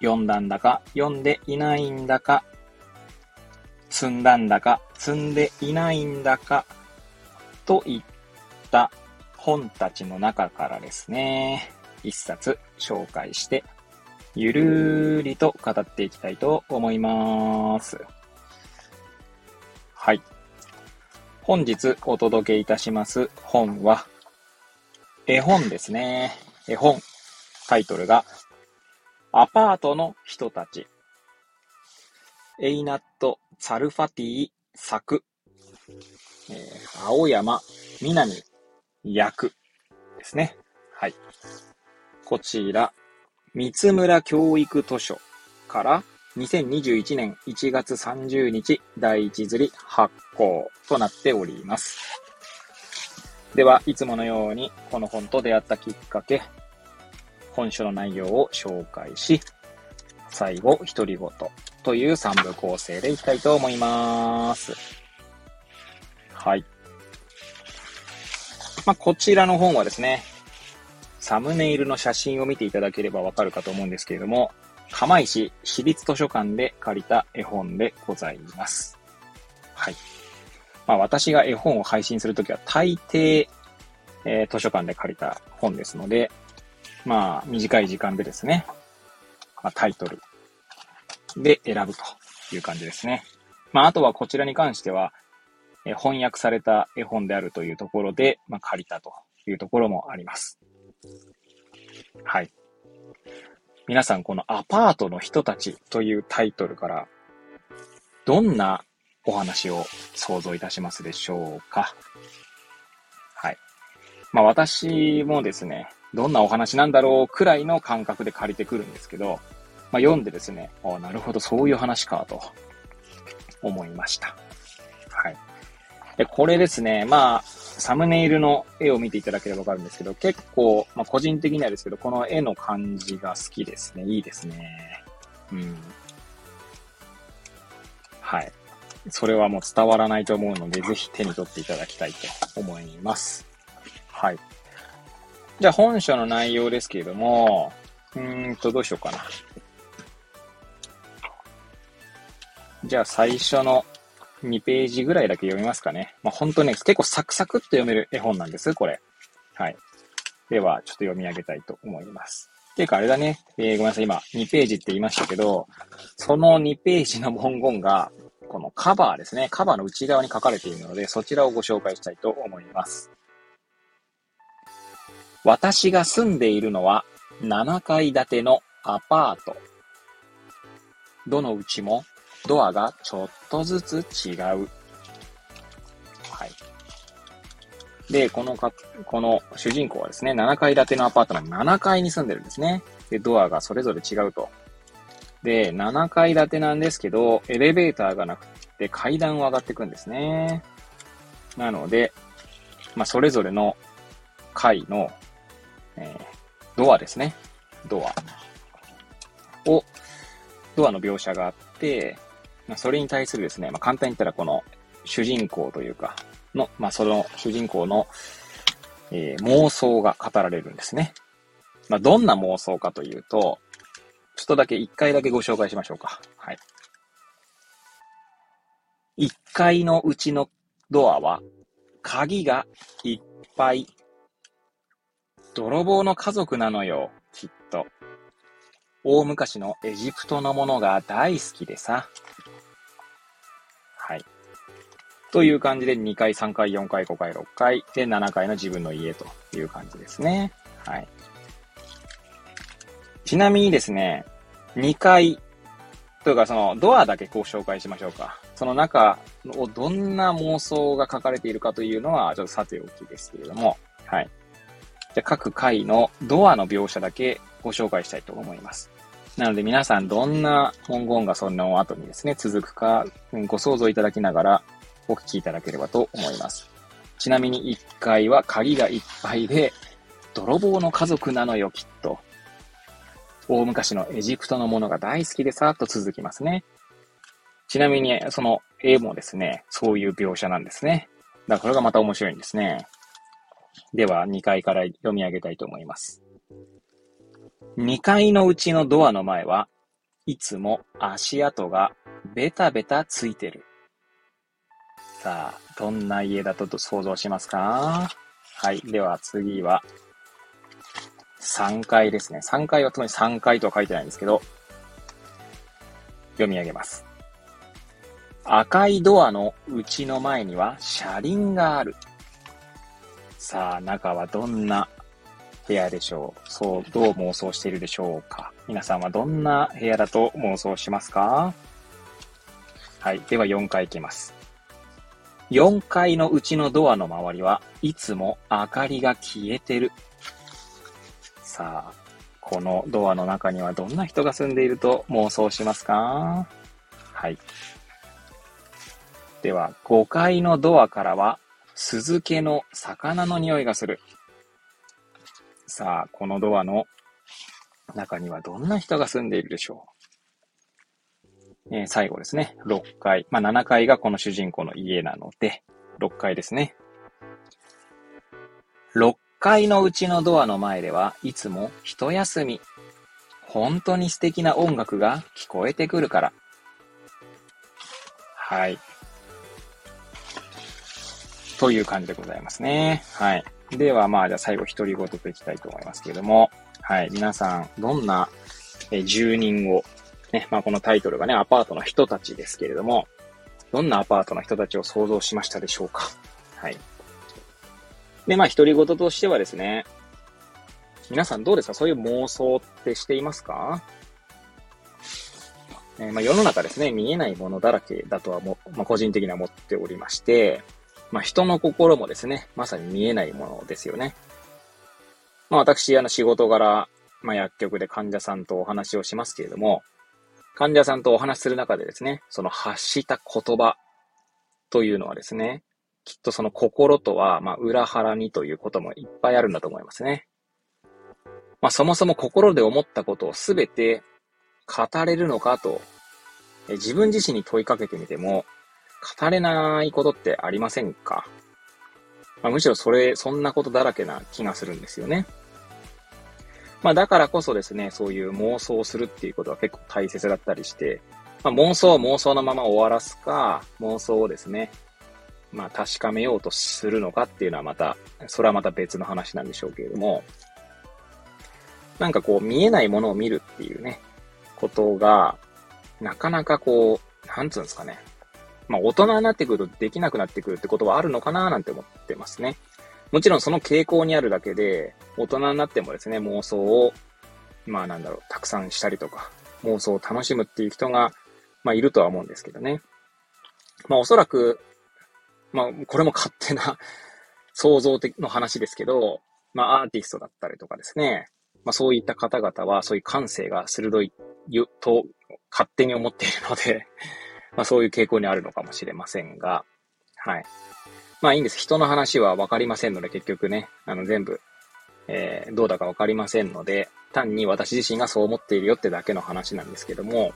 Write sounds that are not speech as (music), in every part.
読んだんだか、読んでいないんだか、積んだんだか、積んでいないんだか、といった本たちの中からですね、一冊紹介して、ゆるーりと語っていきたいと思います。はい。本日お届けいたします本は、絵本ですね。絵本。タイトルが、アパートの人たち。エイナット・ツァルファティ作。えー、青山南役ですね。はい。こちら、三村教育図書から2021年1月30日第一釣り発行となっております。では、いつものようにこの本と出会ったきっかけ、本書の内容を紹介し、最後、独り言という3部構成でいきたいと思います。はい。まあ、こちらの本はですね、サムネイルの写真を見ていただければわかるかと思うんですけれども、釜石市立図書館で借りた絵本でございます。はい。まあ私が絵本を配信するときは大抵、えー、図書館で借りた本ですので、まあ短い時間でですね、まあ、タイトルで選ぶという感じですね。まああとはこちらに関しては、え翻訳された絵本であるというところで、まあ、借りたというところもあります。はい。皆さん、このアパートの人たちというタイトルから、どんなお話を想像いたしますでしょうか？はい。まあ私もですね、どんなお話なんだろうくらいの感覚で借りてくるんですけど、まあ読んでですね、あなるほど、そういう話かと思いました。はい。で、これですね、まあ、サムネイルの絵を見ていただければわかるんですけど、結構、まあ個人的にはですけど、この絵の感じが好きですね。いいですね。うん。はい。それはもう伝わらないと思うので、ぜひ手に取っていただきたいと思います。はい。じゃあ本書の内容ですけれども、うんと、どうしようかな。じゃあ最初の2ページぐらいだけ読みますかね。まあ、本当ね、結構サクサクっと読める絵本なんです、これ。はい。では、ちょっと読み上げたいと思います。ていうか、あれだね。えー、ごめんなさい。今、2ページって言いましたけど、その2ページの文言が、このカバーですね。カバーの内側に書かれているので、そちらをご紹介したいと思います。私が住んでいるのは、7階建てのアパート。どのうちもドアがちょっとずつ違う。はい。で、このか、この主人公はですね、7階建てのアパートの7階に住んでるんですね。で、ドアがそれぞれ違うと。で、7階建てなんですけど、エレベーターがなくて階段を上がっていくんですね。なので、まあ、それぞれの階の、えー、ドアですね。ドアを、ドアの描写があって、まあ、それに対するですね、まあ、簡単に言ったらこの主人公というか、の、まあ、その主人公の、えー、妄想が語られるんですね。まあ、どんな妄想かというと、ちょっとだけ一回だけご紹介しましょうか。はい。一階のうちのドアは、鍵がいっぱい。泥棒の家族なのよ、きっと。大昔のエジプトのものが大好きでさ。はい。という感じで2回、3回、4回、5回、6回、で7回の自分の家という感じですね。はい。ちなみにですね、2回、というかそのドアだけご紹介しましょうか。その中をどんな妄想が書かれているかというのはちょっとさておきですけれども、はい。じゃ各回のドアの描写だけご紹介したいと思います。なので皆さんどんな文言がその後にですね、続くかご想像いただきながらお聞きいただければと思います。ちなみに1階は鍵がいっぱいで、泥棒の家族なのよ、きっと。大昔のエジプトのものが大好きでさっ、と続きますね。ちなみに、その絵もですね、そういう描写なんですね。だからこれがまた面白いんですね。では、2階から読み上げたいと思います。2階のうちのドアの前はいつも足跡がベタベタついてる。さあ、どんな家だと想像しますか？はい。では次は、3階ですね。3階はつまり3階とは書いてないんですけど、読み上げます。赤いドアの内の前には車輪がある。さあ、中はどんな部屋でしょう？そう、どう妄想しているでしょうか？皆さんはどんな部屋だと妄想しますか？はい。では4階いきます。4階のうちのドアの周りはいつも明かりが消えてる。さあ、このドアの中にはどんな人が住んでいると妄想しますか？はい。では、5階のドアからは酢漬けの魚の匂いがする。さあ、このドアの中にはどんな人が住んでいるでしょう。えー、最後ですね。6階。まあ、7階がこの主人公の家なので、6階ですね。6階のうちのドアの前ではいつも一休み。本当に素敵な音楽が聞こえてくるから。はい。という感じでございますね。はい。では、まあ、じゃあ最後、独り言といきたいと思いますけれども、はい、皆さん、どんな、え住人を、ね、まあ、このタイトルがね、アパートの人たちですけれども、どんなアパートの人たちを想像しましたでしょうかはい。で、まあ、独り言としてはですね、皆さんどうですか？そういう妄想ってしていますか？えー、まあ、世の中ですね、見えないものだらけだとはも、まあ、個人的には思っておりまして、まあ、人の心もですね、まさに見えないものですよね。まあ、私、あの、仕事柄、まあ、薬局で患者さんとお話をしますけれども、患者さんとお話しする中でですね、その発した言葉というのはですね、きっとその心とは、まあ、裏腹にということもいっぱいあるんだと思いますね。まあ、そもそも心で思ったことをすべて語れるのかと、自分自身に問いかけてみても、語れないことってありませんか、まあ、むしろそれ、そんなことだらけな気がするんですよね。まあだからこそですね、そういう妄想をするっていうことは結構大切だったりして、まあ、妄想は妄想のまま終わらすか、妄想をですね、まあ確かめようとするのかっていうのはまた、それはまた別の話なんでしょうけれども、なんかこう見えないものを見るっていうね、ことが、なかなかこう、なんつうんですかね、まあ、大人になってくるとできなくなってくるってことはあるのかななんて思ってますね。もちろんその傾向にあるだけで、大人になってもですね、妄想を、まあなんだろう、たくさんしたりとか、妄想を楽しむっていう人が、まあいるとは思うんですけどね。まあおそらく、まあこれも勝手な (laughs) 想像的の話ですけど、まあアーティストだったりとかですね、まあそういった方々はそういう感性が鋭いと勝手に思っているのでまあそういう傾向にあるのかもしれませんが、はい。まあいいんです。人の話はわかりませんので、結局ね、あの全部、えー、どうだかわかりませんので、単に私自身がそう思っているよってだけの話なんですけども、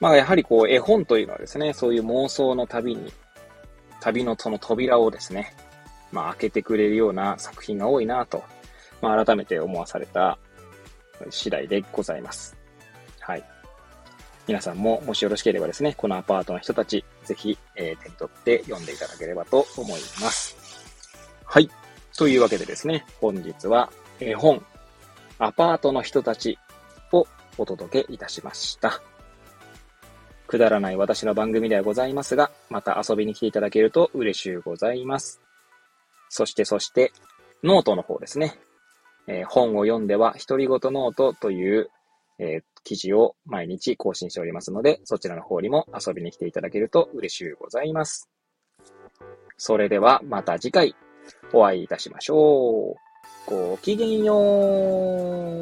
まあやはりこう絵本というのはですね、そういう妄想の旅に、旅のその扉をですね、まあ開けてくれるような作品が多いなと、まあ改めて思わされた次第でございます。はい。皆さんももしよろしければですね、このアパートの人たち、ぜひ、えー、手に取って読んでいただければと思います。はい。というわけでですね、本日は絵本、アパートの人たちをお届けいたしました。くだらない私の番組ではございますが、また遊びに来ていただけると嬉しゅうございます。そしてそして、ノートの方ですね。えー、本を読んでは独り言ノートという、えー、記事を毎日更新しておりますので、そちらの方にも遊びに来ていただけると嬉しゅうございます。それではまた次回お会いいたしましょう。ごきげんよう。